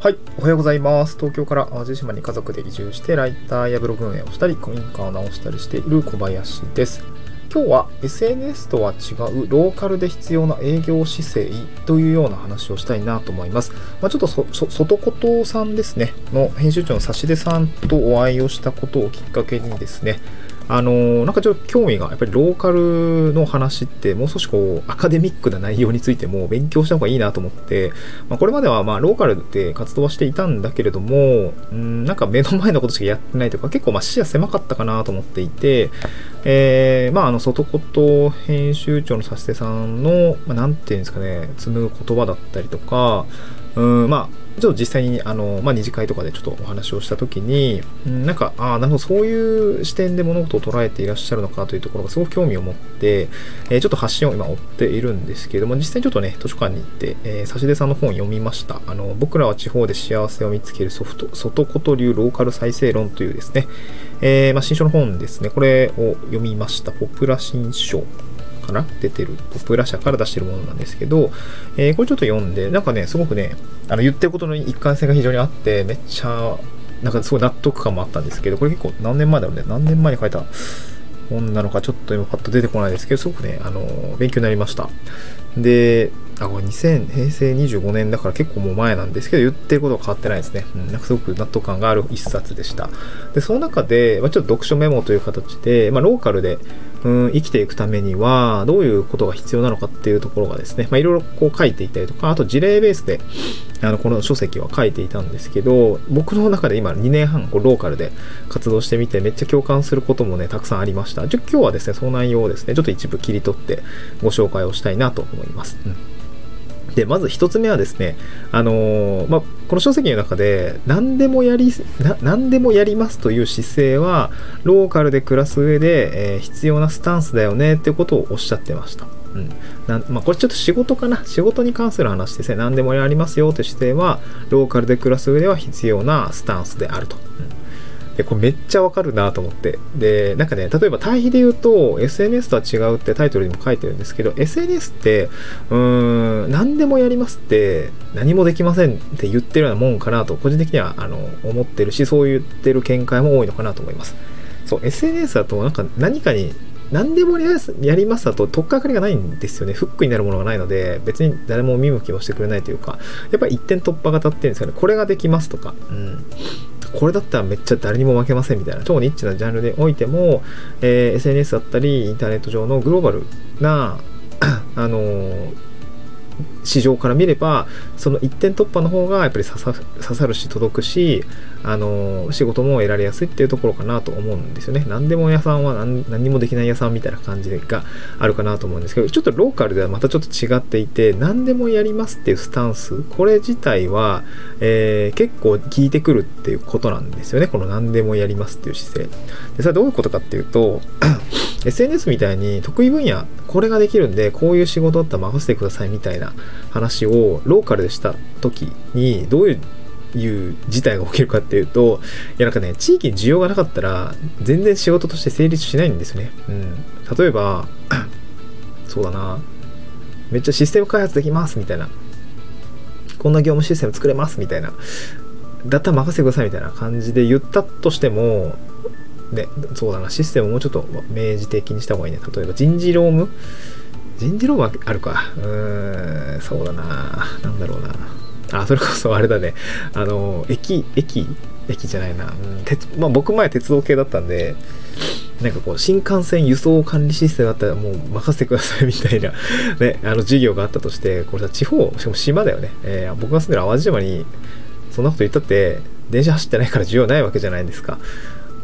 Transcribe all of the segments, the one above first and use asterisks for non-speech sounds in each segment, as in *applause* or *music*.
はい、おはようございます。東京から淡路島に家族で移住して、ライターやブログ運営をしたり、古民家を直したりしている小林です。今日は SNS とは違うローカルで必要な営業姿勢というような話をしたいなと思います。まあ、ちょっと、外ことさんですね、の編集長の差出さんとお会いをしたことをきっかけにですね、あのなんかちょっと興味がやっぱりローカルの話ってもう少しこうアカデミックな内容についても勉強した方がいいなと思って、まあ、これまではまあローカルで活動はしていたんだけれどもうんなんか目の前のことしかやってないとか結構まあ視野狭かったかなと思っていて、えーまああの外こと編集長の指出さんの、まあ、なんていうんですかね紡ぐ言葉だったりとかうんまあちょっと実際にあの、まあ、二次会とかでちょっとお話をしたときに、うんなんか、ああ、なるほど、そういう視点で物事を捉えていらっしゃるのかというところがすごく興味を持って、えーちょっと発信を今追っているんですけれども、実際にちょっとね、図書館に行って、えー、差出さんの本を読みました。あの、僕らは地方で幸せを見つけるソフト、外こと流ローカル再生論というですね、えーまあ、新書の本ですね、これを読みました。ポプラ新書かな？出てるポプラ社から出してるものなんですけど、えーこれちょっと読んでなんかねすごくねあの言ってることの一貫性が非常にあってめっちゃなんかすごい納得感もあったんですけどこれ結構何年前だろうね？何年前に書いた本なのかちょっと今パッと出てこないですけどすごくねあの勉強になりました。であこれ2000平成25年だから結構もう前なんですけど言ってることは変わってないですね、うん、なんかすごく納得感がある一冊でした。でその中で、まあ、ちょっと読書メモという形で、まあ、ローカルでうん生きていくためにはどういうことが必要なのかっていうところがですね、まあ、いろいろこう書いていたりとかあと事例ベースであのこの書籍は書いていたんですけど僕の中で今2年半こうローカルで活動してみてめっちゃ共感することもねたくさんありました。じゃ今日はですねその内容をですねちょっと一部切り取ってご紹介をしたいなと思います、うん。でまず一つ目はですね、あのーまあ、この書籍の中で何でもやりな何でもやりますという姿勢はローカルで暮らす上で、えー必要なスタンスだよねっていうことをおっしゃってました。うんなまあ、これちょっと仕事かな仕事に関する話ですね何でもやりますよという姿勢はローカルで暮らす上では必要なスタンスであると。うんでこれめっちゃわかるなと思って。でなんかね例えば対比で言うと SNS とは違うってタイトルにも書いてるんですけど SNS ってうーん何でもやりますって何もできませんって言ってるようなもんかなと個人的にはあの思ってるしそう言ってる見解も多いのかなと思います。そう SNS だとなんか何かに何でもやりますだと取っかかりがないんですよね。フックになるものがないので別に誰も見向きをしてくれないというかやっぱり一点突破型っていうんですかね。これができますとか、うん、これだったらめっちゃ誰にも負けませんみたいな。超ニッチなジャンルでおいても、えー SNS だったりインターネット上のグローバルな *coughs* あのー市場から見ればその一点突破の方がやっぱり刺さるし届くし、あの仕事も得られやすいっていうところかなと思うんですよね。何でも屋さんは何何もできない屋さんみたいな感じがあるかなと思うんですけどちょっとローカルではまたちょっと違っていて何でもやりますっていうスタンスこれ自体は、えー結構効いてくるっていうことなんですよね。この何でもやりますっていう姿勢。でそれはどういうことかっていうと SNS みたいに得意分野これができるんでこういう仕事だったら任せてくださいみたいな話をローカルでした時にどういういう事態が起きるかっていうといやなんかね地域に需要がなかったら全然仕事として成立しないんですよね、うん、例えば *clears throat* そうだな。めっちゃシステム開発できますみたいな。こんな業務システム作れますみたいな。だったら任せてくださいみたいな感じで言ったとしてもね、そうだな、システムをもうちょっと明示的にした方がいいね。例えば人事労務？人事労務あるか。うーん、そうだな。なんだろうな。あ、それこそあれだね。あの、駅、駅、駅じゃないな。うん、鉄まあ、僕前鉄道系だったんで、なんかこう、新幹線輸送管理システムだったらもう任せてください *laughs* みたいな、ね、あの事業があったとして、これさ、地方、しかも島だよね。えー僕が住んでる淡路島に、そんなこと言ったって、電車走ってないから需要ないわけじゃないですか。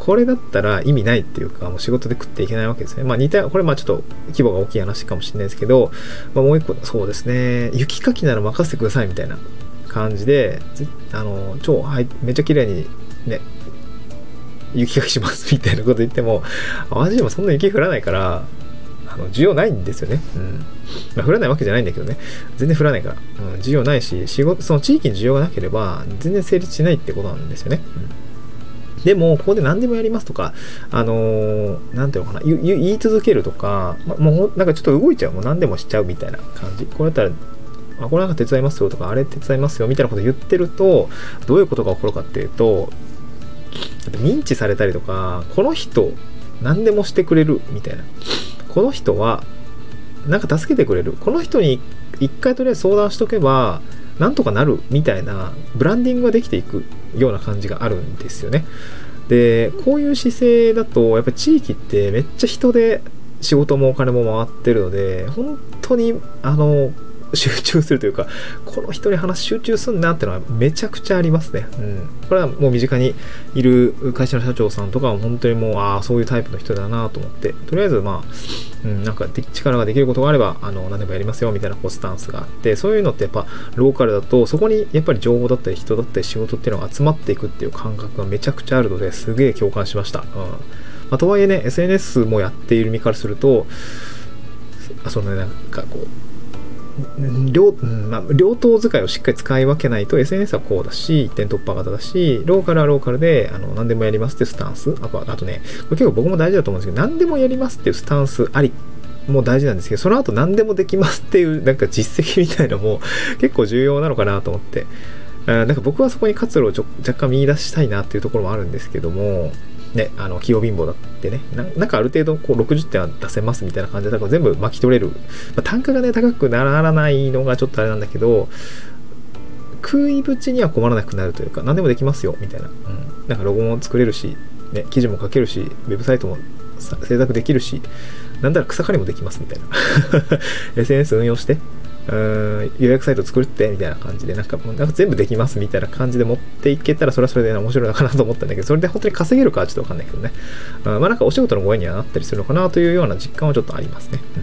これだったら意味ないっていうか、もう仕事で食っていけないわけですね。まあ似た、これまあちょっと規模が大きい話かもしれないですけど、まあ、もう一個、そうですね、雪かきなら任せてくださいみたいな感じで、あの、超、はい、めっちゃ綺麗にね、雪かきしますみたいなこと言っても、淡路島そんな雪降らないから、あの需要ないんですよね。うん。まあ、降らないわけじゃないんだけどね。全然降らないから。うん、需要ないし、仕事、その地域に需要がなければ、全然成立しないってことなんですよね。うん。でも、ここで何でもやりますとか、あのーなんていうのかな、言い続けるとか、ま、もう、なんかちょっと動いちゃう。もう何でもしちゃうみたいな感じ。これだったら、あ、これなんか手伝いますよとか、あれ手伝いますよみたいなこと言ってると、どういうことが起こるかっていうと、認知されたりとか、この人、何でもしてくれるみたいな。この人は、なんか助けてくれる。この人に一回とりあえず相談しとけば、なんとかなるみたいなブランディングができていくような感じがあるんですよね。で、こういう姿勢だと、やっぱり地域ってめっちゃ人で仕事もお金も回ってるので、本当に、あの、集中するというか、この人に話集中すんなってのはめちゃくちゃありますね。うん。これはもう身近にいる会社の社長さんとかは本当にもう、ああ、そういうタイプの人だなと思って、とりあえずまあ、うん、なんか力ができることがあれば、あの、何でもやりますよみたいなこうスタンスがあって、そういうのってやっぱローカルだと、そこにやっぱり情報だったり人だったり仕事っていうのが集まっていくっていう感覚がめちゃくちゃあるのですげえ共感しました。うん。まあ、とはいえね、SNS もやっている身からすると、そのね、なんかこう、両,、まあ、両党使いをしっかり使い分けないと SNS はこうだし、一点突破型だし、ローカルはローカルであの何でもやりますっていうスタンス。あとあとね、これ結構僕も大事だと思うんですけど、何でもやりますっていうスタンスありも大事なんですけど、その後何でもできますっていうなんか実績みたいのも結構重要なのかなと思って。なんか僕はそこに活路を若干見出したいなっていうところもあるんですけども、ね、あの、器用貧乏だってね、なんかある程度こう60点は出せますみたいな感じで、だから全部巻き取れる。まあ、単価がね、高くならないのがちょっとあれなんだけど、食いぶちには困らなくなるというか、何でもできますよ、みたいな。うん。なんかロゴも作れるし、ね、記事も書けるし、ウェブサイトも制作できるし、なんだら草刈りもできますみたいな。*laughs* SNS 運用して、うん予約サイト作ってみたいな感じでなんかもうなんか全部できますみたいな感じで持っていけたらそれはそれで面白いのかなと思ったんだけどそれで本当に稼げるかはちょっとわかんないけどね、うん、まあなんかお仕事のご縁にはなったりするのかなというような実感はちょっとありますね、うん。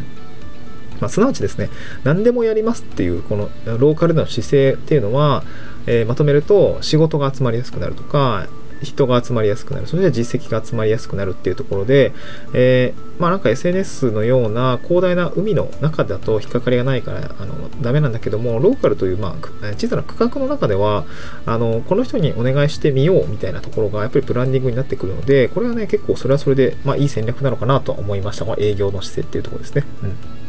まあ、すなわちですね何でもやりますっていうこのローカルでの姿勢っていうのは、えー、まとめると仕事が集まりやすくなるとか人が集まりやすくなる。それで実績が集まりやすくなるっていうところで、えー、まあなんか SNS のような広大な海の中だと引っかかりがないから、あの、ダメなんだけども、ローカルという、まあ、小さな区画の中では、あの、この人にお願いしてみようみたいなところが、やっぱりブランディングになってくるので、これはね、結構それはそれで、まあいい戦略なのかなと思いました。この営業の姿勢っていうところですね。うん。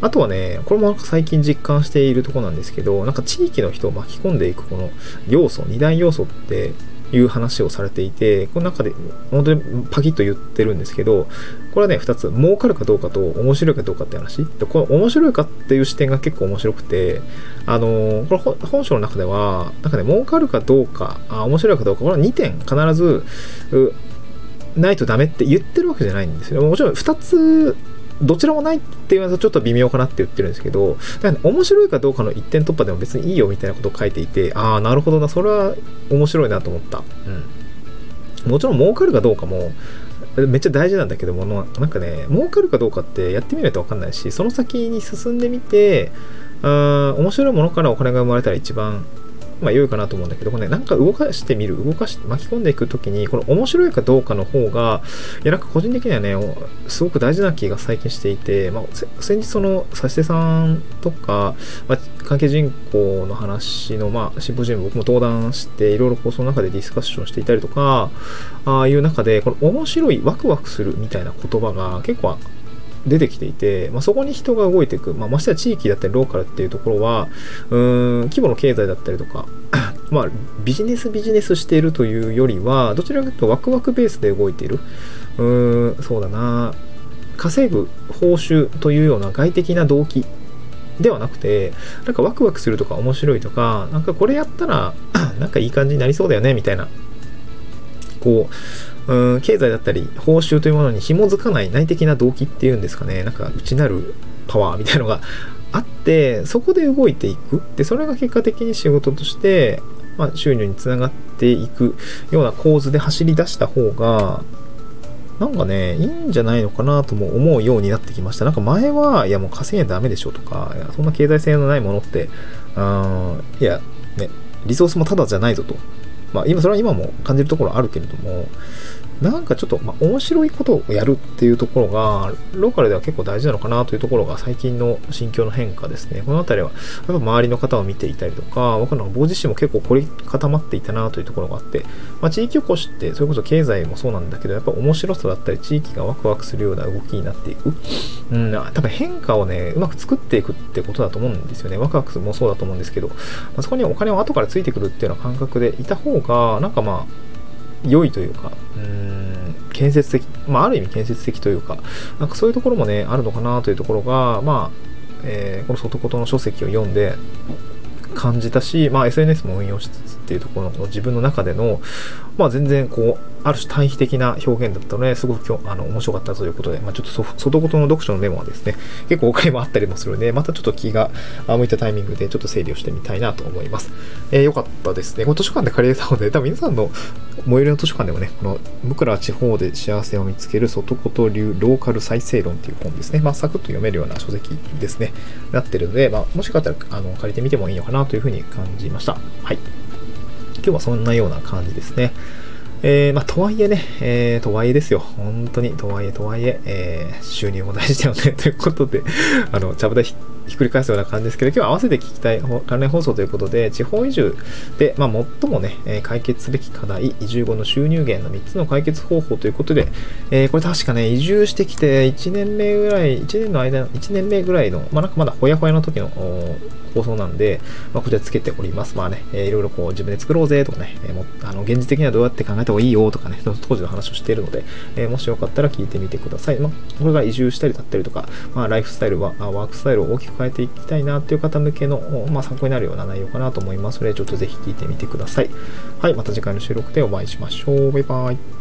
あとはね、これも最近実感しているとこなんですけど、なんか地域の人を巻き込んでいくこの要素、二大要素っていう話をされていて、この中で本当にパキッと言ってるんですけど、これはね、2つ、儲かるかどうかと面白いかどうかって話。で、この面白いかっていう視点が結構面白くて、あのこれ本書の中では、なんかね、儲かるかどうか、あ面白いかどうか、これは2点必ず、ないとダメって言ってるわけじゃないんですよ。もちろん2つどちらもないって言われるとちょっと微妙かなって言ってるんですけど、面白いかどうかの一点突破でも別にいいよみたいなことを書いていて、ああ、なるほどな、それは面白いなと思った。うん。もちろん儲かるかどうかも、めっちゃ大事なんだけども、なんかね、儲かるかどうかってやってみないと分かんないし、その先に進んでみて、あ面白いものからお金が生まれたら一番まあ良いかなと思うんだけど、これね、なんか動かしてみる、動かして、巻き込んでいくときに、この面白いかどうかの方が、いや、なんか個人的にはね、すごく大事な気が最近していて、まあ、先日その、指し手さんとか、まあ、関係人口の話の、まあ、シンポジウム僕も登壇して、いろいろこう、その中でディスカッションしていたりとか、ああいう中で、この面白い、ワクワクするみたいな言葉が結構出てきていて、まあ、そこに人が動いていく、まあ、ましてや地域だったりローカルっていうところは、うん、規模の経済だったりとか、*coughs* まあ、ビジネスビジネスしているというよりは、どちらかというとワクワクベースで動いている。うーん、そうだな。稼ぐ報酬というような外的な動機ではなくて、なんかワクワクするとか面白いとか、なんかこれやったら、*coughs* なんかいい感じになりそうだよね、みたいな。こう、うん経済だったり報酬というものに紐づかない内的な動機っていうんですかねなんか内なるパワーみたいのがあってそこで動いていくでそれが結果的に仕事として、まあ、収入につながっていくような構図で走り出した方がなんかね、いいんじゃないのかなとも思うようになってきました。なんか前は、いやもう稼げダメでしょとか、いやそんな経済性のないものって、あいや、ね、リソースもただじゃないぞと。まあ、今、それは今も感じるところあるけれども、なんかちょっと、まあ、面白いことをやるっていうところが、ローカルでは結構大事なのかなというところが最近の心境の変化ですね。このあたりは、やっぱ周りの方を見ていたりとか、僕の僕自身も結構凝り固まっていたなというところがあって、まあ、地域おこしって、それこそ経済もそうなんだけど、やっぱ面白さだったり、地域がワクワクするような動きになっていく。うん、多分変化をね、うまく作っていくってことだと思うんですよね。ワクワクもそうだと思うんですけど、まあ、そこにお金を後からついてくるっていうような感覚でいた方が、なんかまあ、良いというか、うーん、建設的、まあ、ある意味建設的というか、なんかそういうところもね、あるのかなというところが、まあ、えー、この外言の書籍を読んで感じたし、まあ、SNS も運用しつつっていうところの自分の中での、まあ、全然こう、ある種対比的な表現だったので、すごく今日、あの、面白かったということで、まあ、ちょっと外言の読書のメモはですね、結構他にもあったりもするので、またちょっと気が向いたタイミングでちょっと整理をしてみたいなと思います。えー、よかったですね。こ図書館で借りれたので、多分皆さんの最寄りの図書館でもね、この、僕らは地方で幸せを見つける外言流ローカル再生論っていう本ですね。まあ、サクッと読めるような書籍ですね。なってるので、まあ、もしかしたら、あの、借りてみてもいいのかなというふうに感じました。はい。今日はそんなような感じですね。えー、まあ、とはいえね、えー、とはいえですよ。本当に、とはいえ、とはいえ、えー、収入も大事だよね、ということで、あの、ちゃぶ台ひっくり返すような感じですけど、今日は合わせて聞きたい関連放送ということで、地方移住で、まあ、最もね、え解決すべき課題、移住後の収入源の3つの解決方法ということで、えー、これ確かね、移住してきて1年目ぐらい、1年の間、1年目ぐらいの、まあ、なんかまだほやほやの時の放送なんで、まあ、こちらつけております。まあね、えー、いろいろこう自分で作ろうぜとかね、えー、もあの現実的にはどうやって考えた方がいいよとかね、当時の話をしているので、えー、もしよかったら聞いてみてください。まあ、これが移住したりだったりとか、まあ、ライフスタイルは、ワークスタイルを大きく変えていきたいなっていう方向けの、まあ、参考になるような内容かなと思いますので、ちょっとぜひ聞いてみてください。はい、また次回の収録でお会いしましょう。バイバイ。